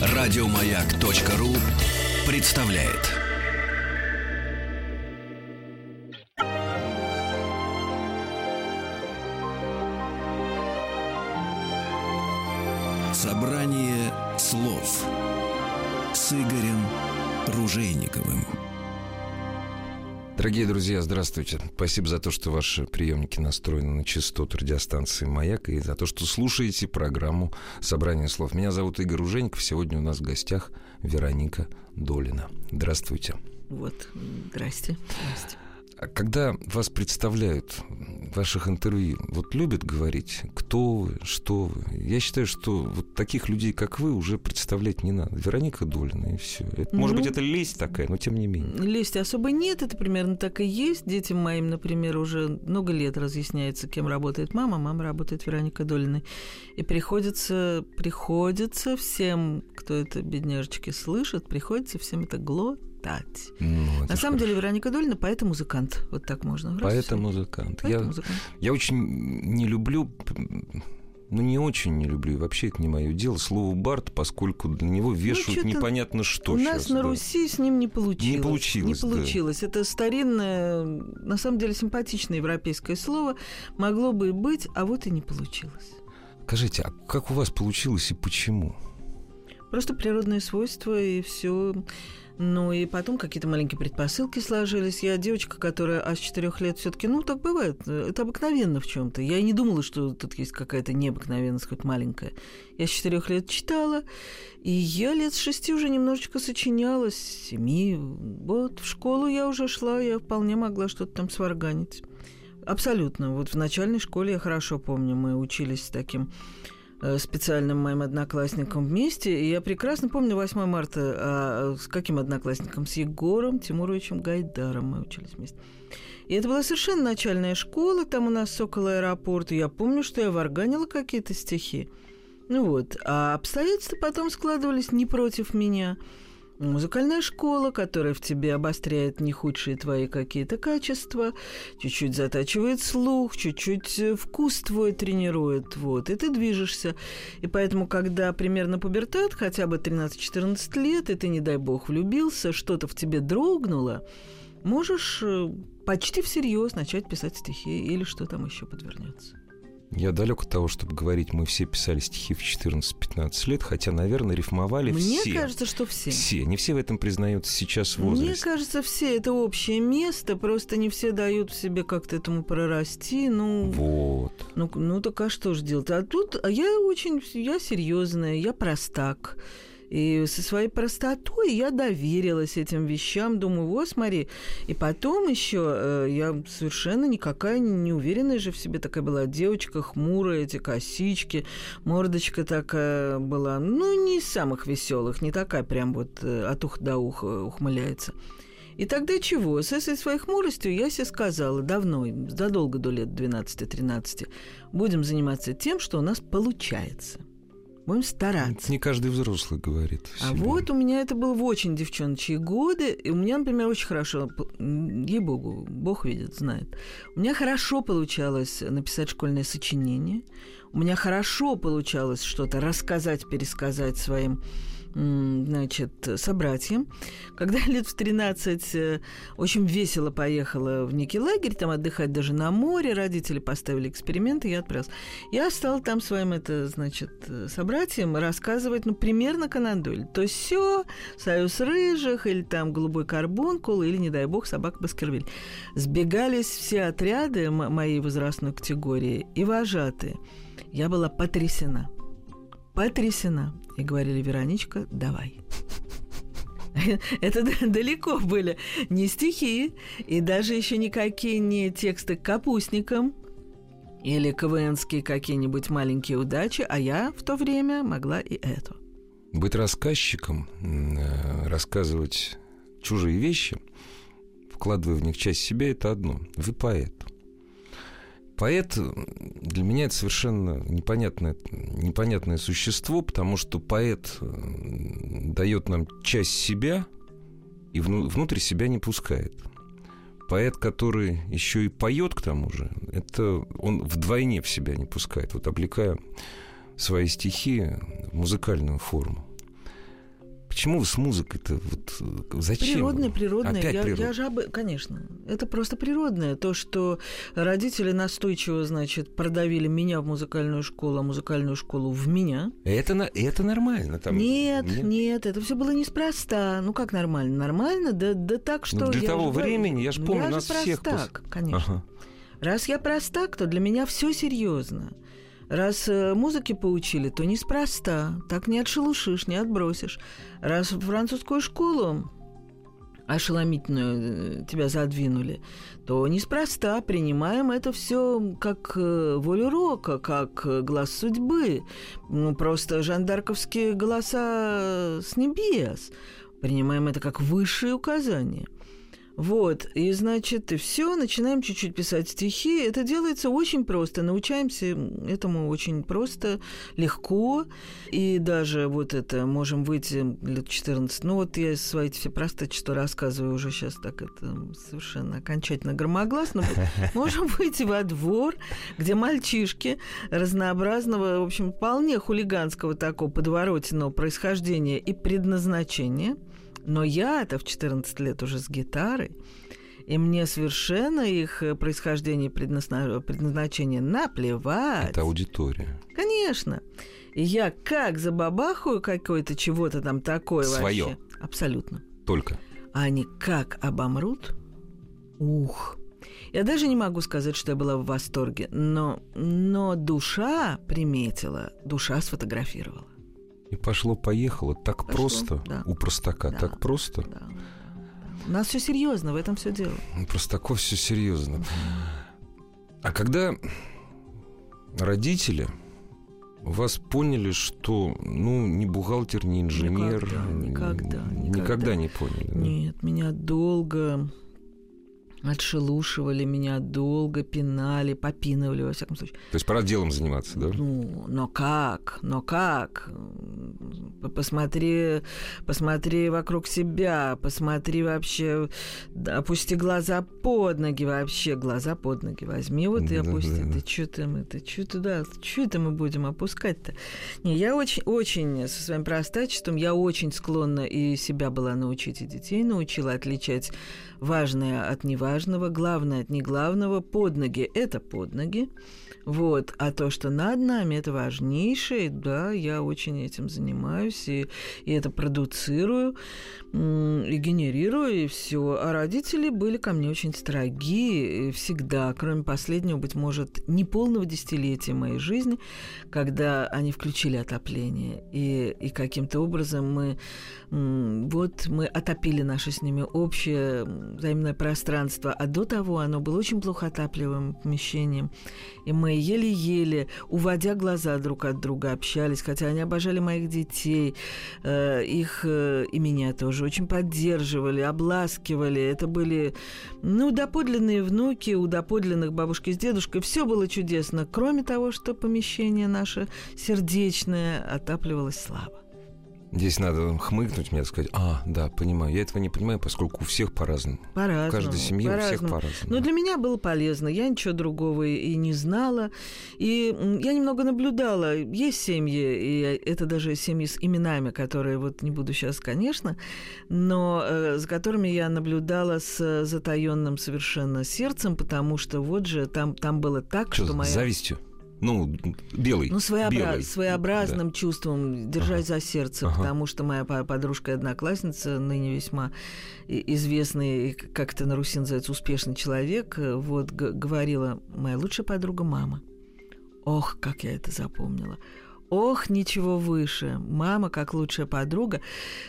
Радиомаяк.ру представляет. Собрание Дорогие друзья, здравствуйте. Спасибо за то, что ваши приемники настроены на частоту радиостанции «Маяк» и за то, что слушаете программу «Собрание слов». Меня зовут Игорь Ужеников. Сегодня у нас в гостях Вероника Долина. Здравствуйте. Вот, здрасте. здрасте. А когда вас представляют в ваших интервью, вот любят говорить, кто вы, что вы. Я считаю, что вот таких людей, как вы, уже представлять не надо. Вероника Долина, и все. Это, может Ну, быть, это лесть такая, но тем не менее. Лести особо нет, это примерно так и есть. Детям моим, например, уже много лет разъясняется, кем работает мама. Мама работает Вероника Долиной. И приходится, приходится всем, кто это, бедняжечки, слышит, приходится всем это глотать. Ну, На самом деле хорошо. Вероника Долина поэт-музыкант. Вот так можно. Поэт-музыкант. Я, я очень не люблю, ну, не очень не люблю, и вообще это не мое дело, слово «бард», поскольку для него вешают чё-то непонятно что У нас на да. Руси с ним не получилось. Не получилось, Не да. получилось. Это старинное, на самом деле симпатичное европейское слово. Могло бы и быть, а вот и не получилось. Скажите, а как у вас получилось и почему? Просто природные свойства и все. Ну и потом какие-то маленькие предпосылки сложились. Я девочка, которая аж 4 лет все-таки, ну так бывает, это обыкновенно в чем-то. Я не думала, что тут есть какая-то необыкновенность, хоть маленькая. Я с 4 лет читала, и я лет с 6 уже немножечко сочиняла, с 7. Вот в школу я уже шла, я вполне могла что-то там сварганить. Абсолютно. Вот в начальной школе я хорошо помню, мы учились с таким специальным моим одноклассником вместе. И я прекрасно помню 8 марта. А с каким одноклассником? С Егором Тимуровичем Гайдаром мы учились вместе. И это была совершенно начальная школа, там у нас около аэропорта. Я помню, что я варганила какие-то стихи. Ну вот. А обстоятельства потом складывались не против меня. Музыкальная школа, которая в тебе обостряет не худшие твои какие-то качества, чуть-чуть затачивает слух, чуть-чуть э, вкус твой тренирует, вот, и ты движешься. И поэтому, когда примерно пубертат, хотя бы 13-14 лет, и ты, не дай бог, влюбился, что-то в тебе дрогнуло, можешь э, почти всерьез начать писать стихи или что там еще подвернется. Я далек от того, чтобы говорить, мы все писали стихи в 14-15 лет, хотя, наверное, рифмовали Мне все. кажется, что все. Все. Не все в этом признаются сейчас в Мне возрасте. кажется, все это общее место, просто не все дают себе как-то этому прорасти. Ну, Вот. ну, ну так а что ж делать? А тут а я очень, я серьезная, я простак. И со своей простотой я доверилась этим вещам. Думаю, вот смотри. И потом еще э, я совершенно никакая не, уверенная же в себе такая была девочка, хмурая, эти косички, мордочка такая была. Ну, не из самых веселых, не такая прям вот э, от уха до уха ухмыляется. И тогда чего? С этой своей хмуростью я себе сказала давно, задолго до лет 12-13, будем заниматься тем, что у нас получается. Будем стараться. Не каждый взрослый говорит. А себе. вот у меня это было в очень девчоночьи годы, и у меня, например, очень хорошо, ей-богу, Бог видит, знает, у меня хорошо получалось написать школьное сочинение, у меня хорошо получалось что-то рассказать, пересказать своим значит, собратьям. Когда лет в 13 э, очень весело поехала в некий лагерь, там отдыхать даже на море, родители поставили эксперименты, я отправилась. Я стала там своим, это, значит, э, собратьям рассказывать, ну, примерно канадоль. То есть все, союз рыжих, или там голубой карбункул, или, не дай бог, собак Баскервиль. Сбегались все отряды моей возрастной категории и вожатые. Я была потрясена. Потрясена. И говорили, Вероничка, давай. Это далеко были не стихи, и даже еще никакие не тексты к капустникам или КВНские какие-нибудь маленькие удачи, а я в то время могла и это. Быть рассказчиком, э, рассказывать чужие вещи, вкладывая в них часть себя, это одно. Вы поэт. Поэт для меня это совершенно непонятное, непонятное существо, потому что поэт дает нам часть себя и вну- внутрь себя не пускает. поэт, который еще и поет к тому же, это он вдвойне в себя не пускает, вот облекая свои стихи в музыкальную форму. Почему вы с музыкой-то? Вот, э, зачем? Природное, природное. Опять я, природное. я жабы, конечно. Это просто природное. То, что родители настойчиво, значит, продавили меня в музыкальную школу, а музыкальную школу в меня. Это, на- это нормально. Там, нет, нет, это все было неспроста. Ну как нормально? Нормально, да, да так, что... Ну, для того же времени, я ж ну, помню, я нас же всех простак, конечно. Ага. Раз я простак, то для меня все серьезно. Раз э, музыки поучили, то неспроста. Так не отшелушишь, не отбросишь. Раз в французскую школу ошеломительную э, тебя задвинули, то неспроста принимаем это все как э, волю рока, как глаз судьбы. Ну, просто жандарковские голоса с небес. Принимаем это как высшее указание. Вот, и значит, и все, начинаем чуть-чуть писать стихи. Это делается очень просто, научаемся этому очень просто, легко. И даже вот это можем выйти лет 14. Ну вот я свои все простачества рассказываю уже сейчас так это совершенно окончательно громогласно. Можем выйти во двор, где мальчишки разнообразного, в общем, вполне хулиганского такого подворотенного происхождения и предназначения – но я-то в 14 лет уже с гитарой, и мне совершенно их э, происхождение и предназна... предназначение наплевать. Это аудитория. Конечно. И я как забабахаю какое-то чего-то там такое Своё. вообще. Абсолютно. Только. А они как обомрут? Ух. Я даже не могу сказать, что я была в восторге, но, но душа приметила, душа сфотографировала. И пошло-поехало. Так Пошло, просто. да. У простака Да. так просто. Да. У нас все серьезно, в этом все дело. У простаков все серьезно. А когда родители вас поняли, что ну не бухгалтер, не инженер, Никогда, никогда, никогда, никогда. не поняли. да? Нет, меня долго отшелушивали, меня долго пинали, попинывали, во всяком случае. То есть пора делом заниматься, да? Ну, но как? Но как? Посмотри, посмотри вокруг себя, посмотри вообще, опусти глаза под ноги вообще, глаза под ноги возьми вот и Да, опусти. да, да. Ты что там, это что туда, что это мы будем опускать-то? Не, я очень, очень со своим простачеством, я очень склонна и себя была научить, и детей научила отличать важное от неважного, главное от неглавного. Под ноги – это под ноги. Вот. А то, что над нами, это важнейшее. Да, я очень этим занимаюсь и, и это продуцирую, и генерирую, и все. А родители были ко мне очень строги и всегда, кроме последнего, быть может, неполного десятилетия моей жизни, когда они включили отопление. И, и каким-то образом мы вот мы отопили наше с ними общее взаимное пространство, а до того оно было очень плохо отапливаемым помещением. И мы еле-еле, уводя глаза друг от друга, общались, хотя они обожали моих детей, э, их э, и меня тоже очень поддерживали, обласкивали. Это были, ну, доподлинные внуки, у доподлинных бабушки с дедушкой. Все было чудесно, кроме того, что помещение наше сердечное отапливалось слабо. Здесь надо хмыкнуть мне и сказать, а, да, понимаю. Я этого не понимаю, поскольку у всех по-разному. По-разному. В каждой семье у всех по-разному. Но для меня было полезно. Я ничего другого и не знала. И я немного наблюдала. Есть семьи, и это даже семьи с именами, которые вот не буду сейчас, конечно, но э, за которыми я наблюдала с затаенным совершенно сердцем, потому что вот же там, там было так, Что, что моя... завистью? Ну, белый. Ну, своеобра- белый. своеобразным чувством держать за сердце, Ага. потому что моя по- подружка и одноклассница, ныне весьма известный, как это на Руси называется, успешный человек, э, вот г- говорила моя лучшая подруга мама. Ох, как я это запомнила. Ох, ничего выше. Мама как лучшая подруга.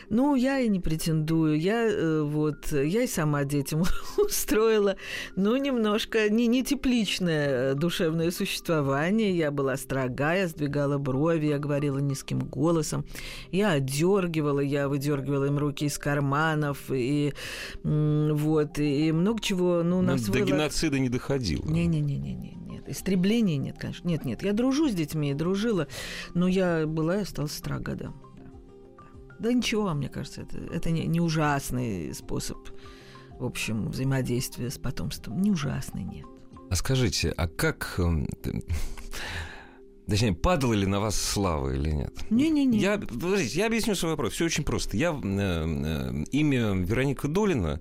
Ну, я и не претендую. Я э, вот, я и сама детям устроила, ну, немножко не, не тепличное э, душевное существование. Я была строга, я сдвигала брови, я говорила низким голосом. Я одергивала, я выдергивала им руки из карманов. И м, вот, и много чего, ну, нас до выло- геноцида не доходило. не-не-не-не, нет. Истребления нет, конечно. Нет, нет. Я дружу с детьми и дружила, но я была и осталась строга, да. Да, ничего, мне кажется, это, это не, не ужасный способ в общем, взаимодействия с потомством. Не ужасный, нет. А скажите, а как... эм, Точнее, падала ли на вас слава или нет? Не-не-не. Я, подождите, я объясню свой вопрос. Все очень просто. Я э, э, имя Вероника Долина,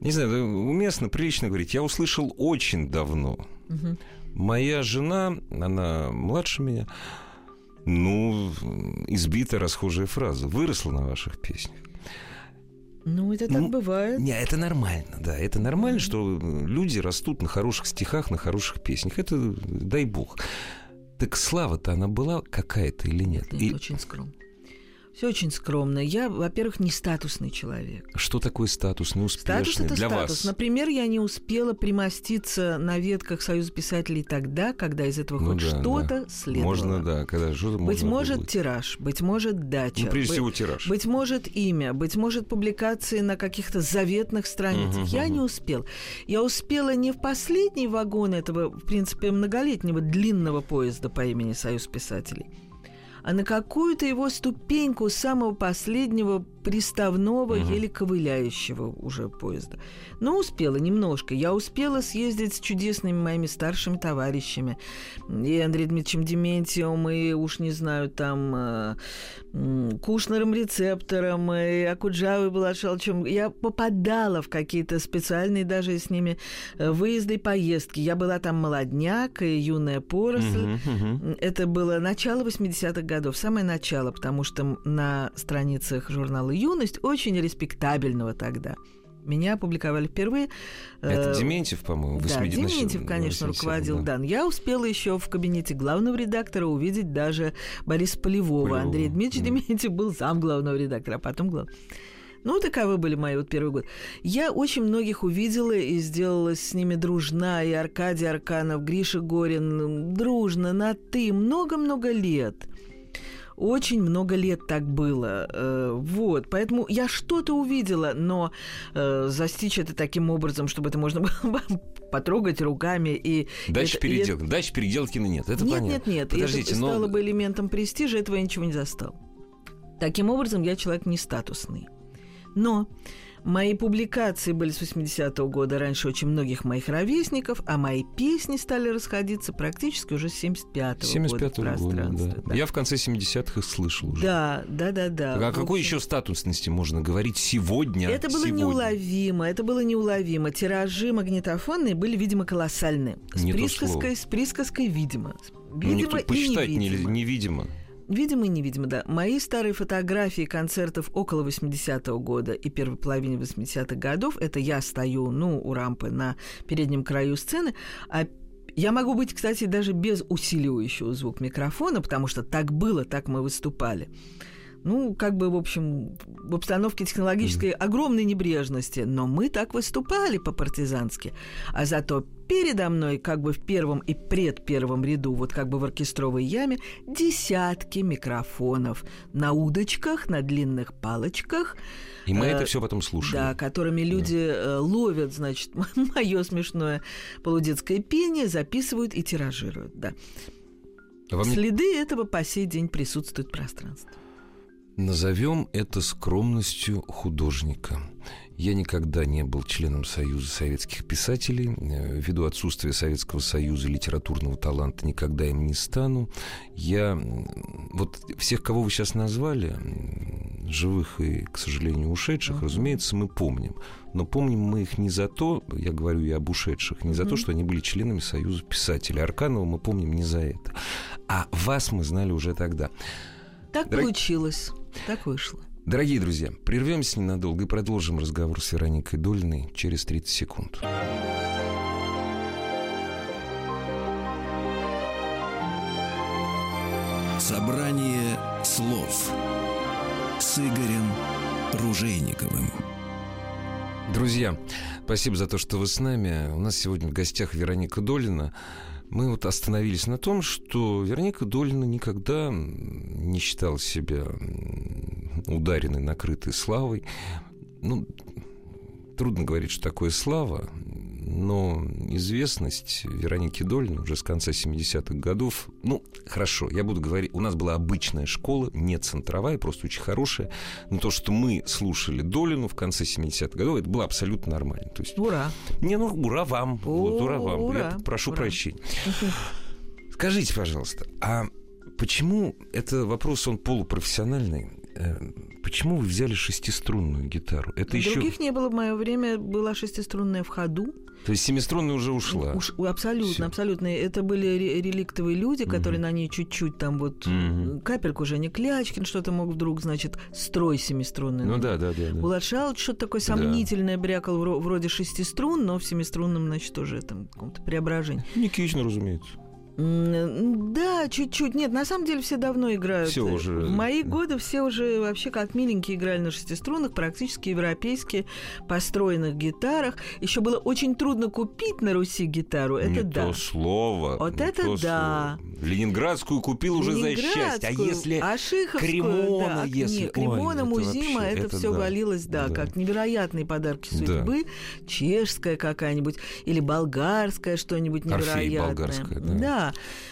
не знаю, уместно, прилично говорить, я услышал очень давно. Мгм. Моя жена, она младше меня, ну, избитая расхожая фраза, выросла на ваших песнях. Ну, это так Ну, бывает. Не, это нормально, да. Это нормально, что люди растут на хороших стихах, на хороших песнях. Это дай бог. Так слава-то она была какая-то или нет? Нет, И очень скромно. Все очень скромно. Я, во-первых, не статусный человек. что такое Статус успешный это для статус. вас? Например, я не успела примоститься на ветках Союза писателей тогда, когда из этого Ну хоть да, что-то следовало. Можно, да, когда что-то Быть может, было. тираж, быть может, дача. Ну, прежде быть- всего, тираж. Быть может, имя, быть может, публикации на каких-то заветных страницах. Мгм, Я мгм. не успел. Я успела не в последний вагон этого, в принципе, многолетнего длинного поезда по имени Союз писателей, а на какую-то его ступеньку самого последнего приставного, Мгм. еле ковыляющего уже поезда. Но успела немножко. Я успела съездить с чудесными моими старшими товарищами. И Андреем Дмитриевичем Дементьевым, и уж не знаю, там, э, Кушнером Рецептором, и Акуджавой Балашалчем. Я попадала в какие-то специальные даже с ними э, выезды и поездки. Я была там молодняк и юная поросль. Мгм, мгм. Это было начало 80-х годов, самое начало, потому что на страницах журнала «Юность», очень респектабельного тогда, меня опубликовали впервые. Это э, Дементьев, по-моему, да, 80 Дементьев, конечно, 80-х, руководил, да. да. Я успела еще в кабинете главного редактора увидеть даже Бориса Полевого. Полевого, Андрей Дмитриевич мгм. Дементьев был зам главного редактора, а потом глав. Ну, таковы были мои вот первый год. Я очень многих увидела и сделала с ними дружна. И Аркадий Арканов, Гриша Горин. Дружно, на «ты». Много-много лет. Очень много лет так было. Э, Вот. Поэтому я что-то увидела, но э, застичь это таким образом, чтобы это можно было потрогать руками и... Дальше это- и передел... Дальше переделки нет, это нет, понятно. нет, нет. Подождите, это но... стало бы элементом престижа, этого я ничего не застал. Таким образом, я человек не статусный. Но мои публикации были с 80-го года, раньше очень многих моих ровесников, а мои песни стали расходиться практически уже с 75-го, 75 года в года, пространстве. да. Я в конце 70-х их слышал уже. Да, да, да, да. Так, О В какой общем, еще статусности можно говорить сегодня? Это было сегодня? неуловимо, это было неуловимо. Тиражи магнитофонные были, видимо, колоссальные. С Не присказкой, с присказкой, видимо. Ну, Видимо никто и посчитать не- невидимо. Видимо и невидимо, да. Мои старые фотографии концертов около 80-го года и первой половины 80-х годов, это я стою, ну, у рампы на переднем краю сцены, а я могу быть, кстати, даже без усиливающего звук микрофона, потому что так было, так мы выступали. Ну, как бы, в общем, в обстановке технологической огромной небрежности, но мы так выступали по-партизански. А зато передо мной, как бы в первом и предпервом ряду, вот как бы в оркестровой яме, десятки микрофонов на удочках, на длинных палочках, И мы Э, это все потом слушали. да, которыми люди э, ловят, значит, мое смешное полудетское пение, записывают и тиражируют, да. Вам не- Следы этого по сей день присутствуют в пространстве. Назовем это скромностью художника. Я никогда не был членом Союза советских писателей. Э, Ввиду отсутствия Советского Союза литературного таланта никогда им не стану. Я вот всех, кого вы сейчас назвали, живых и, к сожалению, ушедших, Мгм. разумеется, мы помним. Но помним мы их не за то, я говорю и об ушедших, не за то, Мгм. что они были членами Союза писателей. Арканова мы помним не за это. А вас мы знали уже тогда. Так Дорог- получилось, так вышло. Дорогие друзья, прервемся ненадолго и продолжим разговор с Вероникой Дольной через 30 секунд. Собрание слов с Игорем Ружейниковым. Друзья, спасибо за то, что вы с нами. У нас сегодня в гостях Вероника Долина. Мы вот остановились на том, что Вероника Долина никогда не считала себя ударенной, накрытой славой. Ну, трудно говорить, что такое слава, но известность Вероники Долин уже с конца 70-х годов, ну, хорошо, я буду говорить, у нас была обычная школа, не центровая, просто очень хорошая, но то, что мы слушали Долину в конце 70-х годов, это было абсолютно нормально. То есть, ура! Не, ну, ура вам, О, вот, ура вам, ура, я прошу ура. прощения. Скажите, пожалуйста, а почему, это вопрос, он полупрофессиональный, э, почему вы взяли шестиструнную гитару? Это еще... Других не было в мое время, была шестиструнная в ходу. То есть семиструнная уже ушла? Уж, абсолютно, Всё. абсолютно. Это были ре- реликтовые люди, которые на ней чуть-чуть там вот Мгм. капельку Женя Клячкин что-то мог вдруг, значит, строй семиструнный. Ну да, да, да. да. Булат Шалыч что-то такое Да. сомнительное брякал вро- вроде шести струн, но в семиструнном, значит, тоже там каком-то преображении. Никитична, разумеется. Да, чуть-чуть. Нет, на самом деле все давно играют. Всё уже, В мои да. годы все уже вообще как миленькие играли на шестиструнных, практически европейские, построенных гитарах. Еще было очень трудно купить на Руси гитару. Это не да. то слово. Вот это то да. слово. Ленинградскую купил уже за счастье. А если а Кремона, да, если- нет, Кремона, Ой, это Музима, вообще, это, это все да. валилось, да, Да. как невероятные подарки Да. судьбы, чешская какая-нибудь или болгарская что-нибудь Орфей невероятное. болгарская, да. да.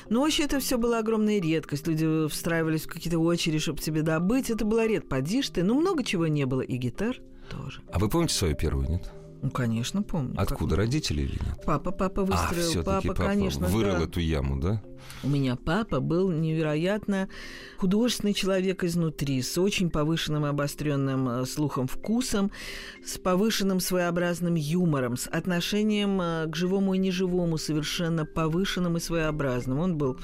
Но вообще это все была огромная редкость. Люди встраивались в какие-то очереди, чтобы тебе добыть. Это была редкость. Поди ты. Ну, много чего не было. И гитар тоже. А вы помните свою первую, нет? Ну, конечно, помню. Откуда, Как- родители или нет? Папа, папа а, выстроил. все-таки папа, папа конечно, вырыл да. эту яму, да? У меня папа был невероятно художественный человек изнутри, с очень повышенным обостренным э, слухом, вкусом, с повышенным своеобразным юмором, с отношением э, к живому и неживому, совершенно повышенным и своеобразным. Он был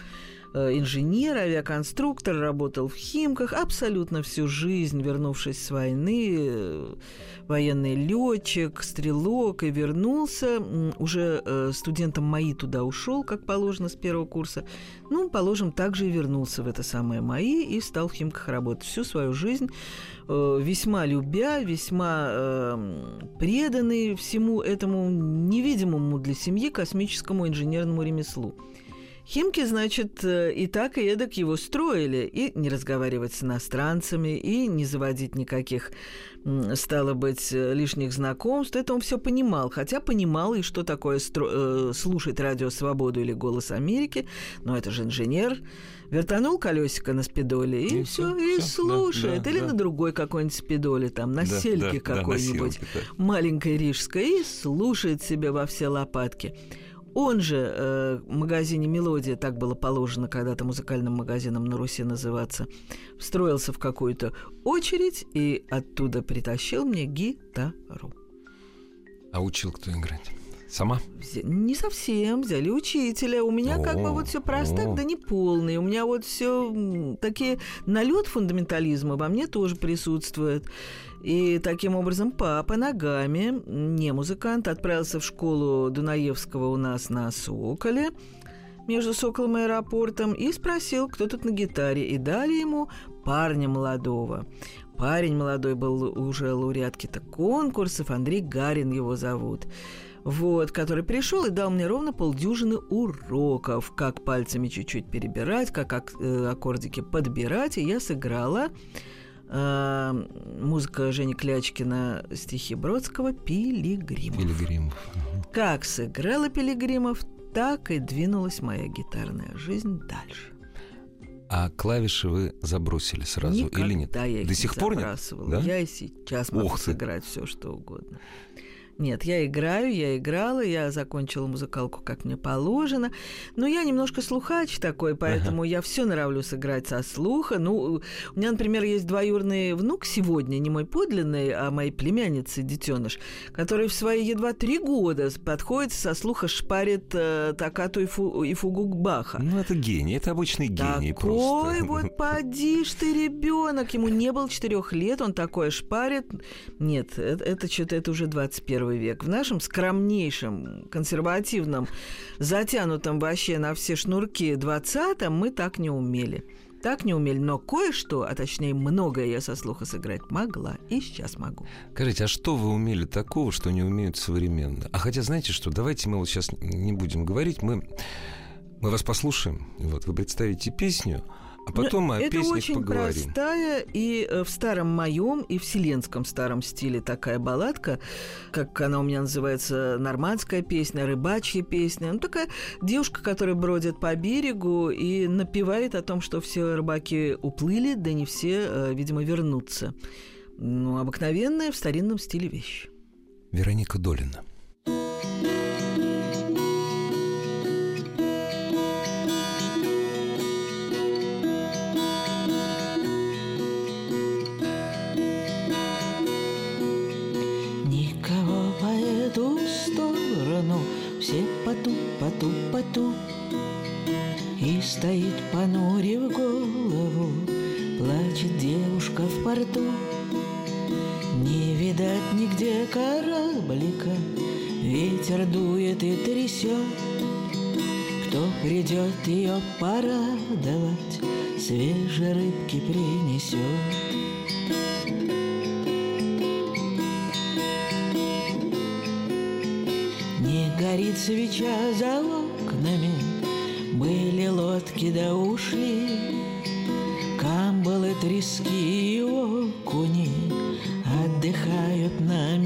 инженер, авиаконструктор, работал в Химках абсолютно всю жизнь, вернувшись с войны, э, военный летчик, стрелок, и вернулся. Уже э, студентом МАИ туда ушел, как положено, с первого курса. Ну, положим, также и вернулся в это самое МАИ и стал в Химках работать всю свою жизнь, э, весьма любя, весьма э, преданный всему этому невидимому для семьи космическому инженерному ремеслу. Химки, значит, э, и так, и эдак его строили. И не разговаривать с иностранцами, и не заводить никаких, стало быть, э, лишних знакомств. Это он все понимал. Хотя понимал и что такое стро- э, слушать радио «Свободу» или «Голос Америки». Но это же инженер. Вертанул колесико на спидоле и, И все, и всё, слушает. да, или да. на другой какой-нибудь спидоле, там, на Да, сельке да, да, на какой-нибудь селке, да. маленькой рижской и слушает себя во все лопатки. Он же э, в магазине «Мелодия», так было положено когда-то музыкальным магазином на Руси называться, встроился в какую-то очередь и оттуда притащил мне гитару. А учил кто играть? Сама? Не совсем, взяли учителя. У меня как бы О, вот все простак, о. да не полный. У меня вот все такие налет фундаментализма во мне тоже присутствует. И таким образом папа ногами, не музыкант, отправился в школу Дунаевского у нас на Соколе между Соколом и аэропортом и спросил, кто тут на гитаре. И дали ему парня молодого. Парень молодой был уже лауреат каких-то конкурсов, Андрей Гарин его зовут. Вот, который пришел и дал мне ровно полдюжины уроков, как пальцами чуть-чуть перебирать, как ак- э, аккордики подбирать, и я сыграла э, музыка Жени Клячкина, стихи Бродского «Пилигримов». Пилигримов. Как сыграла Пилигримов, так и двинулась моя гитарная жизнь дальше. А клавиши вы забросили сразу Никогда или нет? я их До не сих пор нет? забрасывала. Да? Я и сейчас могу ты. сыграть все, что угодно. Нет, я играю, я играла, я закончила музыкалку, как мне положено. Но я немножко слухач такой, поэтому я все норовлю сыграть со слуха. Ну, у меня, например, есть двоюродный внук сегодня, не мой подлинный, а моей племянницы, детеныш, который в свои едва три года подходит со слуха шпарит э, токкату и, фу- и фугу Баха. Ну, это гений, это обычный гений Такой просто. вот поди ж ты ребенок. Ему не было четырех лет, он такое шпарит. Нет, это, это что-то это уже 21 век. В нашем скромнейшем, консервативном, затянутом вообще на все шнурки 20-м мы так не умели. Так не умели, но кое-что, а точнее многое я со слуха сыграть могла и сейчас могу. Скажите, а что вы умели такого, что не умеют современно? А хотя, знаете что, давайте мы вот сейчас не будем говорить, мы, мы вас послушаем, вот, вы представите песню, А потом мы о Ну, Это очень поговорим. простая и э, в старом моем, и вселенском старом стиле такая балладка, как она у меня называется, нормандская песня, рыбачья песня. Ну, такая девушка, которая бродит по берегу и напевает о том, что все рыбаки уплыли, да не все, э, видимо, вернутся. Ну, обыкновенная в старинном стиле вещь. Вероника Долина. Ее порадовать Свежей рыбки принесет Не горит свеча за окнами, Были лодки да ушли, Камбалы, трески и окуни Отдыхают на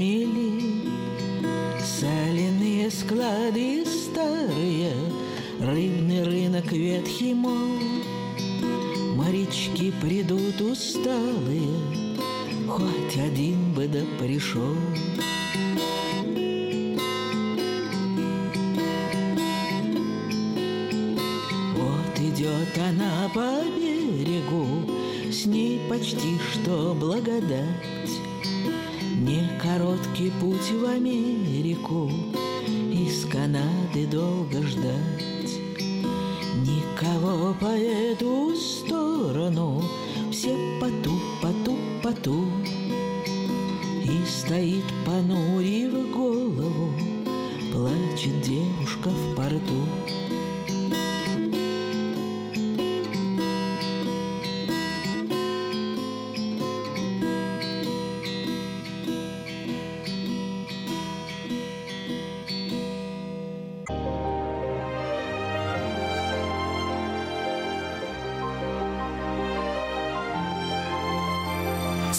Морячки придут усталые, Хоть один бы да пришел. Вот идет она по берегу, С ней почти что благодать. Не короткий путь в Америку, Из Канады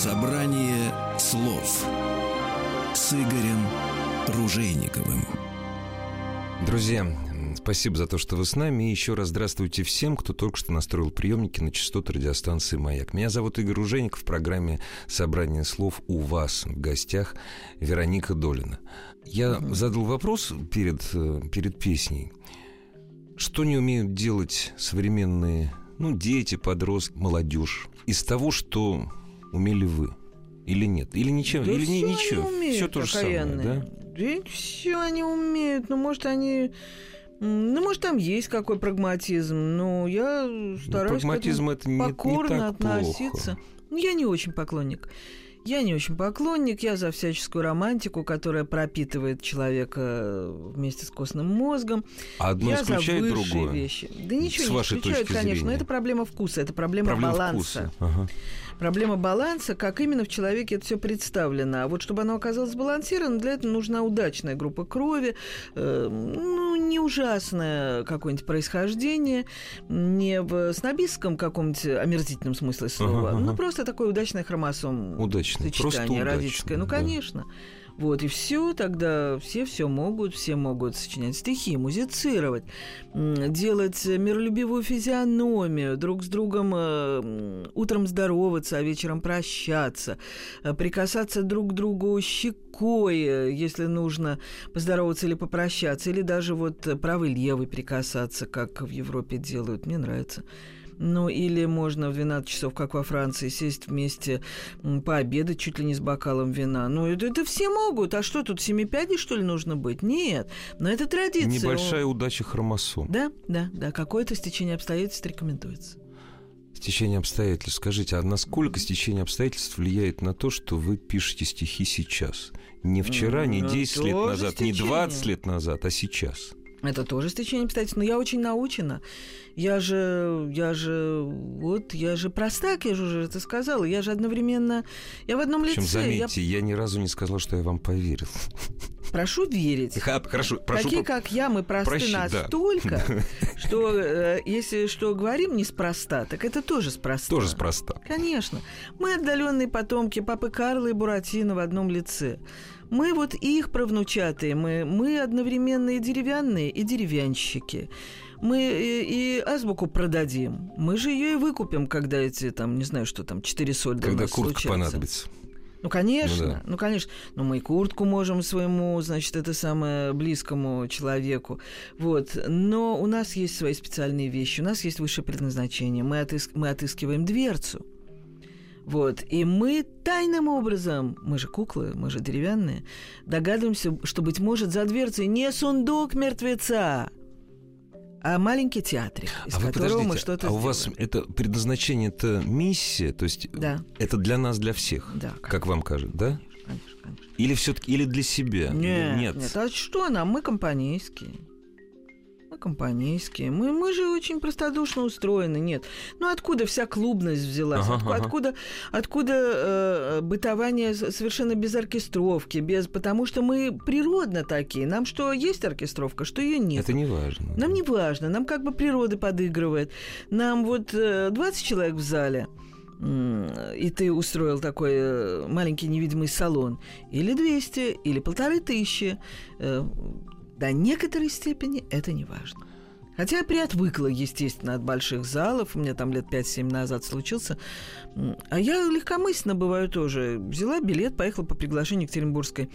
Собрание слов с Игорем Ружейниковым. Друзья, спасибо за то, что вы с нами. И еще раз здравствуйте всем, кто только что настроил приемники на частоту радиостанции «Маяк». Меня зовут Игорь Ружейников в программе «Собрание слов» у вас в гостях Вероника Долина. Я задал вопрос перед, э, перед песней. Что не умеют делать современные ну, дети, подростки, молодежь из того, что умели вы? Или нет? Или ничего? Да или не, всё ничего? Они умеют, Все то же самое, окаянные. да? Да все они умеют. Ну, может, они... Ну, может, там есть какой прагматизм, но я Ну, стараюсь к прагматизм это не, не покорно так относиться. плохо. Ну, Я не очень поклонник. Я не очень поклонник, я за всяческую романтику, которая пропитывает человека вместе с костным мозгом. Одно я исключает за другое. вещи. Да ничего С не вашей исключает, точки конечно, но зрения. это проблема вкуса, это проблема, Проблема баланса. вкуса. Ага. Проблема баланса, как именно в человеке это все представлено. А вот чтобы оно оказалось сбалансировано, для этого нужна удачная группа крови, э, ну, не ужасное какое-нибудь происхождение, не в снобистском каком-нибудь омерзительном смысле слова, Ага, ну, ага. просто такое удачное хромосом Удачно. Просто сочетание родительское. Ну, да. Вот, и все, тогда все все могут, все могут сочинять стихи, музицировать, делать миролюбивую физиономию, друг с другом э, утром здороваться, а вечером прощаться, э, прикасаться друг к другу щекой, э, если нужно поздороваться или попрощаться, или даже вот э, правый левый прикасаться, как в Европе делают, мне нравится. Ну, или можно в 12 часов, как во Франции, сесть вместе, пообедать чуть ли не с бокалом вина. Ну, это, это все могут. А что тут, семипядей, что ли, нужно быть? Нет. Но это традиция. Небольшая удача хромосом. Да, да, да. Какое-то стечение обстоятельств рекомендуется. Стечение обстоятельств. Скажите, а насколько стечение обстоятельств влияет на то, что вы пишете стихи сейчас? Не вчера, не Ну, 10 лет тоже назад, не стечение. 20 лет назад, а сейчас. Это тоже стечение обстоятельств. Но я очень научена. Я же, я же, вот, я же простак, я же уже это сказала. Я же одновременно, я в одном Причем, лице. я заметьте, я... ни разу не сказал, что я вам поверил. прошу верить. Ха, Хорошо, прошу. Такие, как я, мы просты прощи, да. настолько, что э, если что говорим неспроста, так это тоже спроста. Тоже спроста. Конечно. Мы отдаленные потомки папы Карла и Буратино в одном лице. Мы вот их правнучатые, мы, мы одновременно и деревянные, и деревянщики. Мы и, и азбуку продадим. Мы же ее и выкупим, когда эти, там, не знаю, что там, четыре сольда у Когда нас куртка случатся. понадобится. Ну, конечно, Ну да. ну, конечно. Но мы и куртку можем своему, значит, это самое близкому человеку. Вот. Но у нас есть свои специальные вещи, у нас есть высшее предназначение. Мы, отыс- мы отыскиваем дверцу. Вот. И мы тайным образом, мы же куклы, мы же деревянные, догадываемся, что, быть может, за дверцей не сундук мертвеца, а маленький театрик, из а которого мы что-то а у вас это предназначение, это миссия, то есть Да. это для нас, для всех, Да, как вам кажется, да? Конечно, конечно. Или все-таки, или для себя? Нет, Нет. нет. А что нам? Мы компанейские. Мы компанейские. Мы, мы же очень простодушно устроены. Нет. Ну откуда вся клубность взялась? Ага, Отку- ага. Откуда, откуда э, бытование совершенно без оркестровки? Без, потому что мы природно такие. Нам что есть оркестровка, что ее нет. Это не важно. Нам не важно, нам как бы природа подыгрывает. Нам вот э, 20 человек в зале, и ты устроил такой э, маленький невидимый салон, или 200, или полторы тысячи, э, до некоторой степени это не важно. Хотя я приотвыкла, естественно, от больших залов. У меня там лет 5-7 назад случился. А я легкомысленно бываю тоже. Взяла билет, поехала по приглашению Екатеринбургской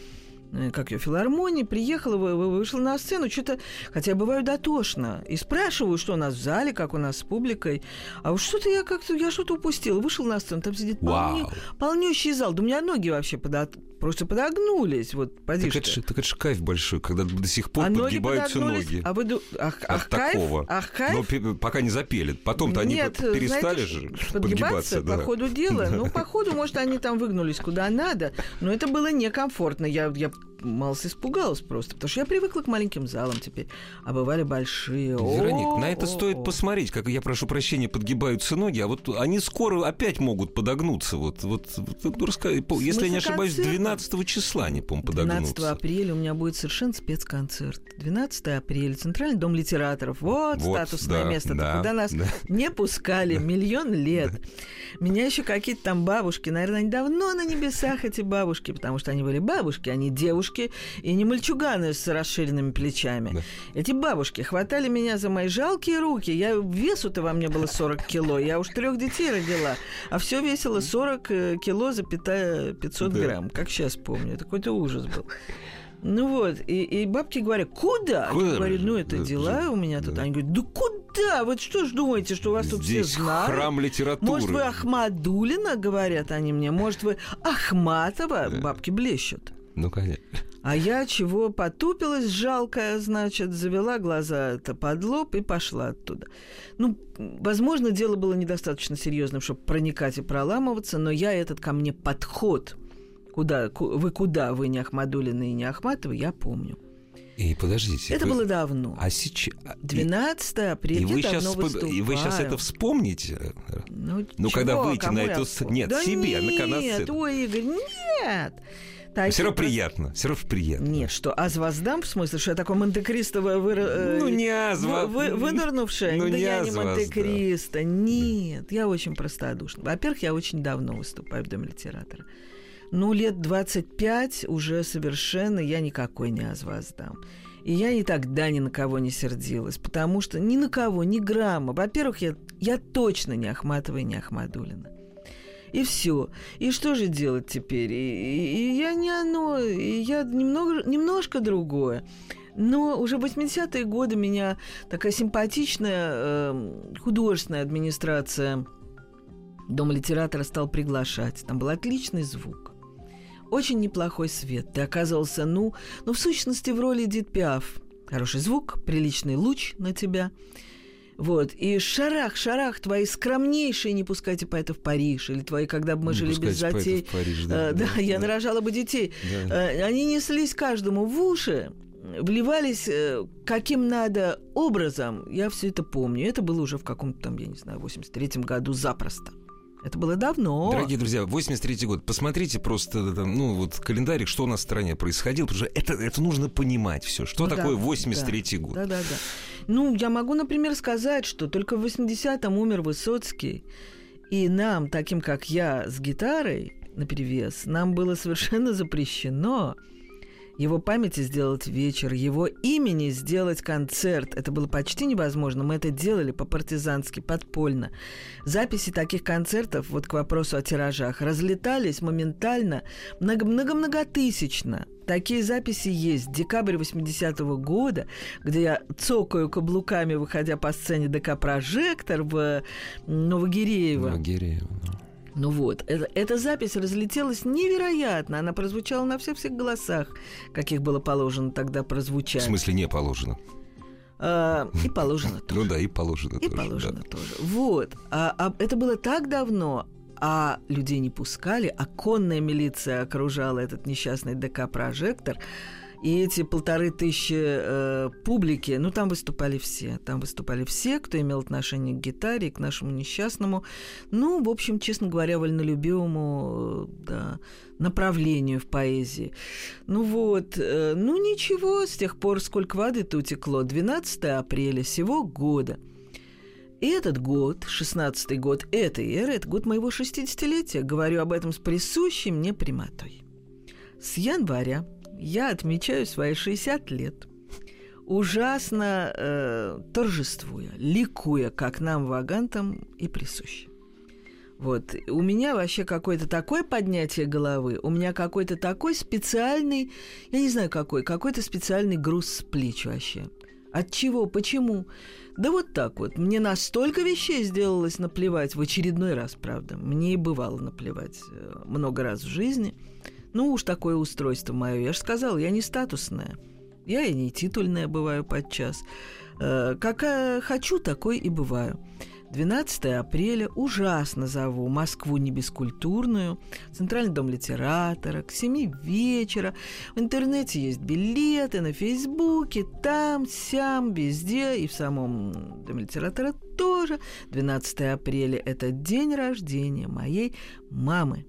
э, как ее, филармонии, приехала, вы- вы- вышла на сцену, что-то, хотя бываю дотошно, и спрашиваю, что у нас в зале, как у нас с публикой, а вот что-то я как-то, я что-то упустила, вышел на сцену, там сидит полне- полнющий зал, да у меня ноги вообще подо- просто подогнулись, вот, поди Так это, так это ж кайф большой, когда до сих пор а подгибаются ноги. а вы, ду- ах, От ах, кайф? такого. Ах, кайф? Но пока не запели. Потом-то они по- перестали знаете, же подгибаться подгибаться. по да. ходу дела. Ну, по ходу, может, они там выгнулись куда надо, но это было некомфортно. Я, я малость испугалась просто, потому что я привыкла к маленьким залам теперь, а бывали большие. Вероник, на это стоит посмотреть, как я прошу прощения, подгибаются ноги, а вот они скоро опять могут подогнуться. Вот, вот, ну, если я не ошибаюсь, концерта? 12 числа они, по-моему, 12 подогнутся. апреля у меня будет совершенно спецконцерт. 12 апреля, Центральный дом литераторов. Вот, Вот, статусное да, место, да, куда нас да. не пускали миллион лет. Меня еще какие-то там бабушки, наверное, они давно на небесах, эти бабушки, потому что они были бабушки, они девушки и не мальчуганы с расширенными плечами. Да. Эти бабушки хватали меня за мои жалкие руки. Я весу-то во мне было 40 кило. Я уж трех детей родила. А все весило 40 э, кило, запятая 500 Да. грамм. Как сейчас помню. Это какой-то ужас был. Ну вот, и, и бабки говорят, куда? Куда? Я говорю, ну это Да, дела да. у меня тут. Да. Они говорят, да куда? Вот что ж думаете, что вас тут Здесь все знают? храм литературы. Может, вы Ахмадулина, говорят они мне. Может, вы Ахматова? Бабки блещут. Ну, конечно. А я чего потупилась жалкая, значит, завела глаза-то под лоб и пошла оттуда. Ну, возможно, дело было недостаточно серьезным, чтобы проникать и проламываться, но я этот ко мне подход, куда, ку- вы куда, вы не Ахмадулина и не Ахматова, я помню. И подождите. Это вы- было давно. А сейчас... 12 апреля, И вы, сейчас, выступаю. и вы сейчас это вспомните? Ну, Ну, когда чего? выйти Кому на эту вспом- нет, да себе, на- на нет, сцену. ой, Игорь, нет. Такие Все равно приятно. Все равно приятно. Нет, что, аз воздам, в смысле, что я такое Монте-Кристовое вы, э, Ну, не азва- вы, вы- вынырнувшая? Ну, да не я не Монте-Кристо, нет, я очень простодушна. Во-первых, я очень давно выступаю в Доме литератора. Ну, лет 25 уже совершенно я никакой не аз воздам. И я и тогда ни на кого не сердилась, потому что ни на кого, ни грамма. Во-первых, я, я точно не Ахматова и не Ахмадулина. И все. И что же делать теперь? И, и- и я не оно, и я немного, немножко другое. Но уже в 80-е годы меня такая симпатичная э, художественная администрация Дома литератора стал приглашать. Там был отличный звук. Очень неплохой свет. Ты оказывался, ну, ну в сущности, в роли Эдит Пиаф. Хороший звук, приличный луч на тебя. Вот. И шарах, шарах, твои скромнейшие «Не пускайте поэта в Париж» или твои «Когда бы мы Не жили без затей». Париж, да, Да, да, я да. нарожала бы детей. Да. Э, Они неслись каждому в уши, вливались э, каким надо образом. Я все это помню. Это было уже в каком-то там, я не знаю, 83-м году запросто. Это было давно. Дорогие друзья, 83 год. Посмотрите просто ну, вот календарик, что у нас в стране происходило, потому что это, это нужно понимать все. Что Ну такое да, 83 да, год? Да, да, да. Ну, я могу, например, сказать, что только в 80-м умер Высоцкий, и нам, таким как я, с гитарой наперевес, нам было совершенно запрещено его памяти сделать вечер, его имени сделать концерт. Это было почти невозможно. Мы это делали по-партизански, подпольно. Записи таких концертов, вот к вопросу о тиражах, разлетались моментально, много- много-многотысячно. Такие записи есть. Декабрь 80-го года, где я цокаю каблуками, выходя по сцене ДК-прожектор в Новогиреево. Новогиреево, да. Ну вот, это, эта запись разлетелась невероятно. Она прозвучала на всех-всех голосах, каких было положено тогда В прозвучать. смысле, не положено. А, и положено тоже. Ну да, и положено И тоже. положено да. тоже. Вот. А, а это было так давно, а людей не пускали, а конная милиция окружала этот несчастный ДК-прожектор. И эти полторы тысячи э, публики, ну, там выступали все. Там выступали все, кто имел отношение к гитаре, к нашему несчастному, ну, в общем, честно говоря, вольнолюбивому э, да, направлению в поэзии. Ну вот, э, ну ничего, с тех пор сколько воды-то утекло. 12 апреля сего года. И этот год, 16-й год этой эры, это год моего 60-летия. Говорю об этом с присущей мне прямотой. С января я отмечаю свои 60 лет, ужасно э, торжествуя, ликуя, как нам, вагантам, и присуще. Вот. У меня вообще какое-то такое поднятие головы, у меня какой-то такой специальный, я не знаю какой, какой-то специальный груз с плеч вообще. От чего? Почему? Да вот так вот. Мне настолько вещей сделалось наплевать в очередной раз, правда. Мне и бывало наплевать э, много раз в жизни. Ну уж такое устройство мое. Я же сказала, я не статусная. Я и не титульная бываю подчас. Э, хочу, такой и бываю. 12 апреля ужасно зову Москву не бескультурную, Центральный дом литератора, к 7 вечера. В интернете есть билеты, на Фейсбуке, там, сям, везде, и в самом доме литератора тоже. 12 апреля – это день рождения моей мамы.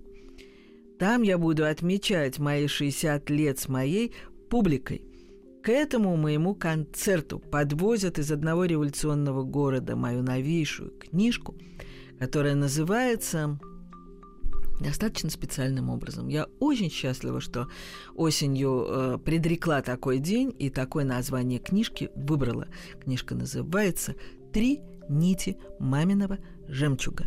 Там я буду отмечать мои 60 лет с моей публикой. К этому моему концерту подвозят из одного революционного города мою новейшую книжку, которая называется достаточно специальным образом. Я очень счастлива, что осенью э, предрекла такой день и такое название книжки выбрала. Книжка называется «Три нити маминого жемчуга».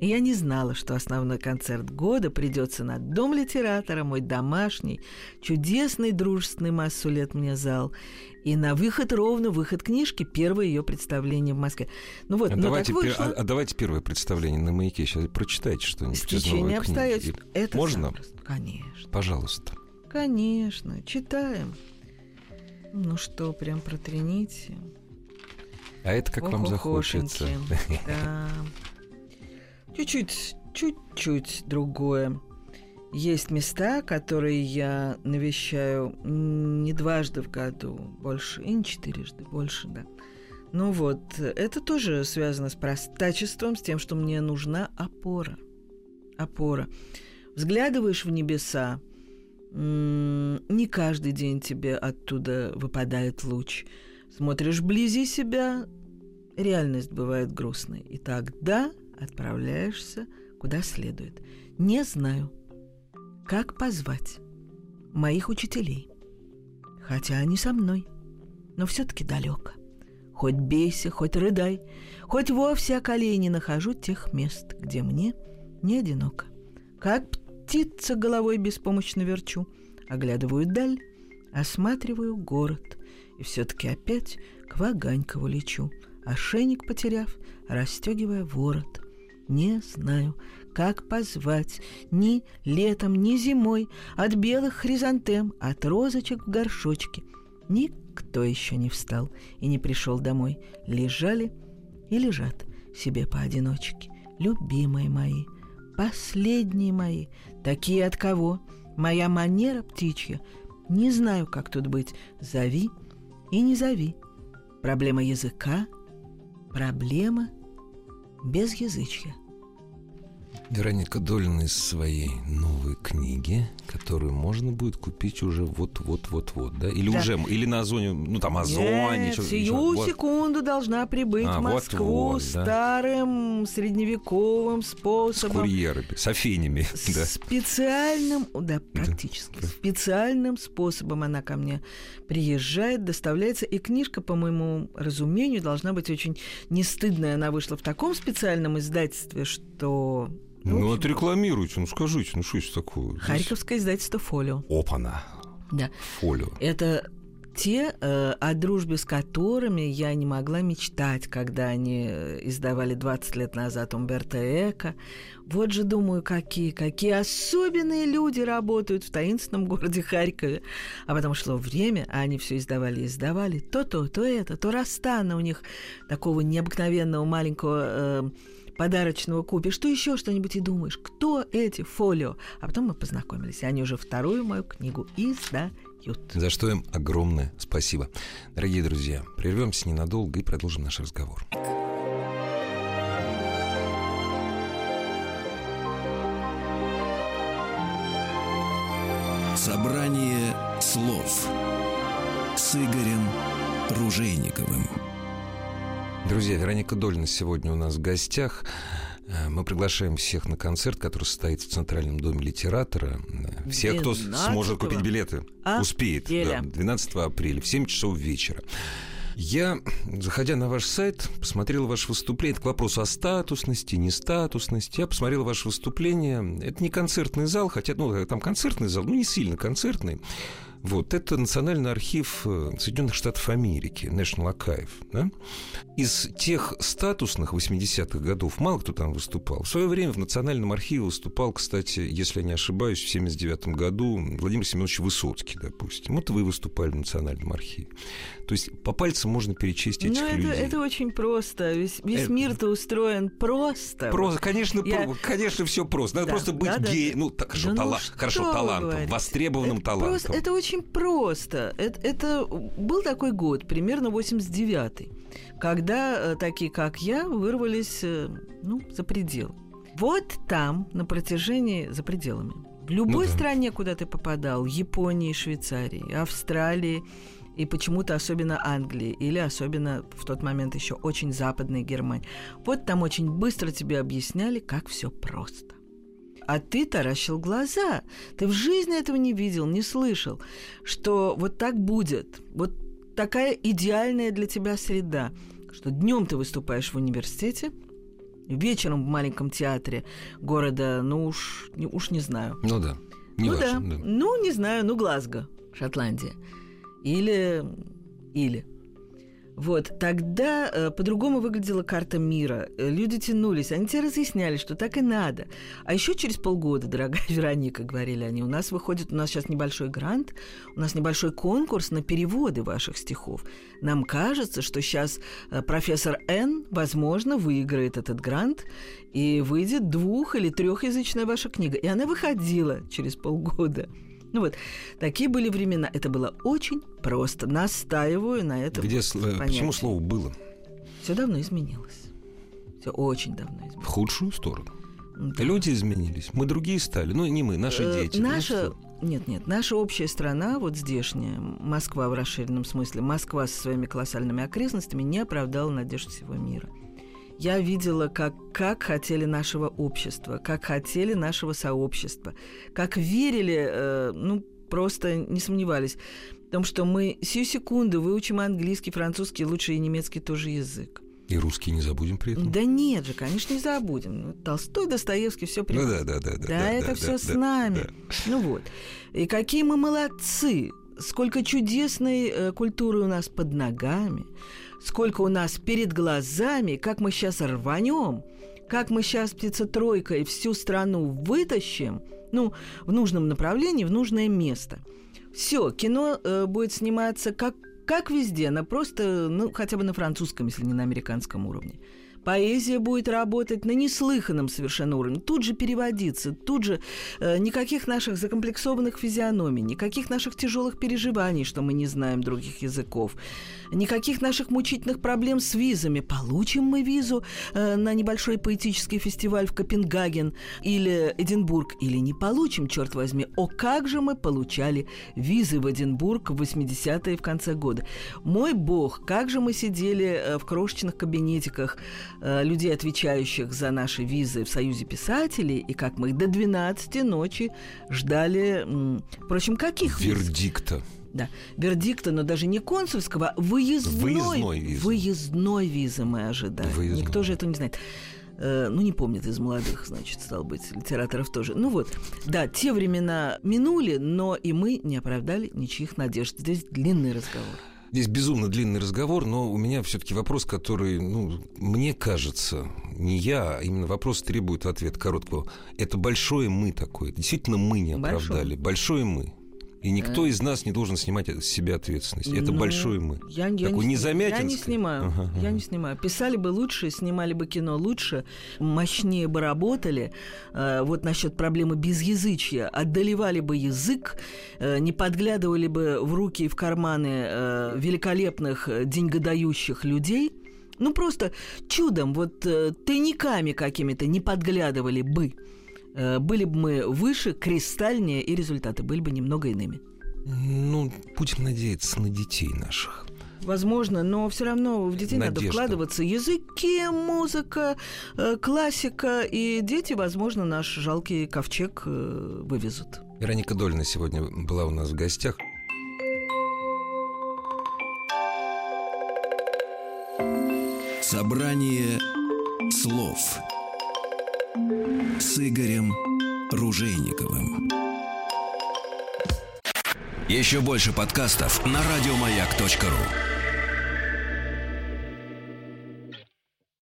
И я не знала, что основной концерт года придется на Дом литератора, мой домашний, чудесный, дружественный массу лет мне зал. И на выход ровно, выход книжки, первое ее представление в Москве. Ну вот, А ну давайте, так пер- вышло. а, а давайте первое представление на маяке. Сейчас прочитайте что-нибудь Стечение обстоятельств. Это Можно? запросто. Конечно. Пожалуйста. Конечно. Читаем. Ну что, прям протяните. А это как вам захочется. Да. Чуть-чуть, чуть-чуть другое. Есть места, которые я навещаю не дважды в году, больше, и не четырежды, больше, да. Ну вот, это тоже связано с простачеством, с тем, что мне нужна опора. Опора. Взглядываешь в небеса, не каждый день тебе оттуда выпадает луч. Смотришь вблизи себя, реальность бывает грустной. И тогда отправляешься куда следует. Не знаю, как позвать моих учителей. Хотя они со мной, но все-таки далеко. Хоть бейся, хоть рыдай, хоть вовсе о колени нахожу тех мест, где мне не одиноко. Как птица головой беспомощно верчу, оглядываю даль, осматриваю город, и все-таки опять к Ваганькову лечу, ошейник потеряв, расстегивая ворот. Не знаю, как позвать ни летом, ни зимой от белых хризантем, от розочек в горшочке. Никто еще не встал и не пришел домой. Лежали и лежат себе поодиночке. Любимые мои, последние мои, такие от кого? Моя манера птичья. Не знаю, как тут быть. Зови и не зови. Проблема языка, проблема без язычья. Вероника Долина из своей новой книги, которую можно будет купить уже вот-вот-вот-вот, да? Или Да. уже, или на Озоне, ну там Озоне. Нет, чё- сию вот. секунду должна прибыть А, в Москву вот-вот, да. старым средневековым С способом. курьерами, с афинями, да. Специальным, да, практически, специальным способом она ко мне приезжает, доставляется, и книжка, по моему разумению, должна быть очень не стыдная. Она вышла в таком специальном издательстве, что... Ну, отрекламируйте, ну скажите, ну что это такое? Здесь- Харьковское издательство «Фолио». Опана. Да. Фолио. Это те, э, о дружбе с которыми я не могла мечтать, когда они э, издавали 20 лет назад Умберто Эко. Вот же, думаю, какие, какие особенные люди работают в таинственном городе Харькове. А потом шло время, а они все издавали и издавали. То то, то это, то Растана у них такого необыкновенного маленького э, подарочного купишь, что еще что-нибудь и думаешь, кто эти фолио. А потом мы познакомились, и они уже вторую мою книгу издают. За что им огромное спасибо. Дорогие друзья, прервемся ненадолго и продолжим наш разговор. Собрание слов с Игорем Ружейниковым. Друзья, Вероника Дольна сегодня у нас в гостях. Э, Мы приглашаем всех на концерт, который состоится в Центральном доме литератора. Всех, кто с- 12 сможет купить билеты, успеет. апреля. да, 12 апреля в 7 часов вечера. Я, заходя на ваш сайт, посмотрел ваше выступление. Это к вопросу о статусности, нестатусности. Я посмотрел ваше выступление. Это не концертный зал, хотя, ну, там концертный зал, ну, не сильно концертный. Вот, это Национальный архив э, Соединенных Штатов Америки, National Archive. Да? Из тех статусных 80-х годов мало кто там выступал. В свое время в Национальном архиве выступал, кстати, если я не ошибаюсь, в 79 году Владимир Семенович Высоцкий, допустим. Вот вы выступали в Национальном архиве. То есть по пальцам можно перечесть этих Ну, это, людей. это очень просто. Весь, весь Это- мир-то устроен просто. Просто, конечно, Я- про- конечно, все просто. Надо Да, просто быть да, гей, да. ну, так, хорошо, Да ну тала- что хорошо, талантом, говорите? востребованным это талантом. Просто, это очень просто. Это, это был такой год, примерно 89-й, когда э, такие, как я, вырвались э, ну, за предел. Вот там, на протяжении, за пределами, в любой Ну да. стране, куда ты попадал, Японии, Швейцарии, Австралии, и почему-то особенно Англии, или особенно в тот момент еще очень западной Германии. Вот там очень быстро тебе объясняли, как все просто. А ты таращил глаза. Ты в жизни этого не видел, не слышал, что вот так будет. Вот такая идеальная для тебя среда, что днем ты выступаешь в университете, вечером в маленьком театре города, ну уж, уж не знаю, Ну да, не ну важно, да. да. Ну, не знаю, ну, Глазго, Шотландия. Или... Или. Вот, тогда э, по-другому выглядела карта мира. Э, Люди тянулись, они тебе разъясняли, что так и надо. А еще через полгода, дорогая Вероника, говорили они, у нас выходит, у нас сейчас небольшой грант, у нас небольшой конкурс на переводы ваших стихов. Нам кажется, что сейчас э, профессор Н, возможно, выиграет этот грант, и выйдет двух- или трехязычная ваша книга. И она выходила через полгода. Ну вот, такие были времена. Это было очень просто. Настаиваю на этом. Где, сл- э, почему слово «было»? Все давно изменилось. Все очень давно В изменилось. худшую сторону. Да. Люди изменились, мы другие стали. Ну, не мы, наши Э, дети. Наша, нет, нет, наша общая страна, вот здешняя, Москва в расширенном смысле, Москва со своими колоссальными окрестностями не оправдала надежд всего мира. Я видела, как, как хотели нашего общества, как хотели нашего сообщества, как верили, э, ну, просто не сомневались в том, что мы сию секунду выучим английский, французский, лучше и немецкий тоже язык. И русские не забудем при этом. Да нет же, конечно, не забудем. Толстой, Достоевский, все Ну да, да, да, да. да, это все с нами. Ну вот. И какие мы молодцы. Сколько чудесной э, культуры у нас под ногами. Сколько у нас перед глазами. Как мы сейчас рванем. Как мы сейчас птицетройкой всю страну вытащим. Ну, в нужном направлении, в нужное место. Все, кино э, будет сниматься как, как везде, на просто, ну, хотя бы на французском, если не на американском уровне. Поэзия будет работать на неслыханном совершенно уровне. Тут же переводиться, тут же э, никаких наших закомплексованных физиономий, никаких наших тяжелых переживаний, что мы не знаем других языков, никаких наших мучительных проблем с визами. Получим мы визу э, на небольшой поэтический фестиваль в Копенгаген или Эдинбург, или не получим, черт возьми. О, как же мы получали визы в Эдинбург в 80-е в конце года. Мой бог, как же мы сидели э, в крошечных кабинетиках э, людей, отвечающих за наши визы в Союзе писателей, и как мы их до 12 ночи ждали, м, впрочем, каких виз? Вердикта. Да, вердикта, но даже не консульского, а выездной, Выездной визы. выездной визы мы ожидаем. Выездной. Никто же этого не знает. Э, Ну, не помнит из молодых, значит, стал быть, литераторов тоже. Ну вот, да, те времена минули, но и мы не оправдали ничьих надежд. Здесь длинный разговор. Здесь безумно длинный разговор, но у меня все-таки вопрос, который, ну, мне кажется, не я, а именно вопрос требует ответа короткого. Это большое мы такое. Действительно, мы не Большое. оправдали. Большое мы. И никто из нас не должен снимать с себя ответственность. Это Ну, большое мы. Я, я Такой не, незаметинское. Я не снимаю. Ага, Я ага. не снимаю. Писали бы лучше, снимали бы кино лучше, мощнее бы работали. Э, вот насчет проблемы безязычья. Одолевали бы язык, э, не подглядывали бы в руки и в карманы э, великолепных деньгодающих людей. Ну, просто чудом, вот тайниками какими-то не подглядывали бы. Э, были бы мы выше, кристальнее, и результаты были бы немного иными. Ну, будем надеяться на детей наших. Возможно, но все равно в детей надо Надежда. вкладываться. Языки, музыка, э, классика. И дети, возможно, наш жалкий ковчег э, вывезут. Вероника Дольна сегодня была у нас в гостях. Собрание слов с Игорем Ружейниковым. Еще больше подкастов на радиомаяк.ру.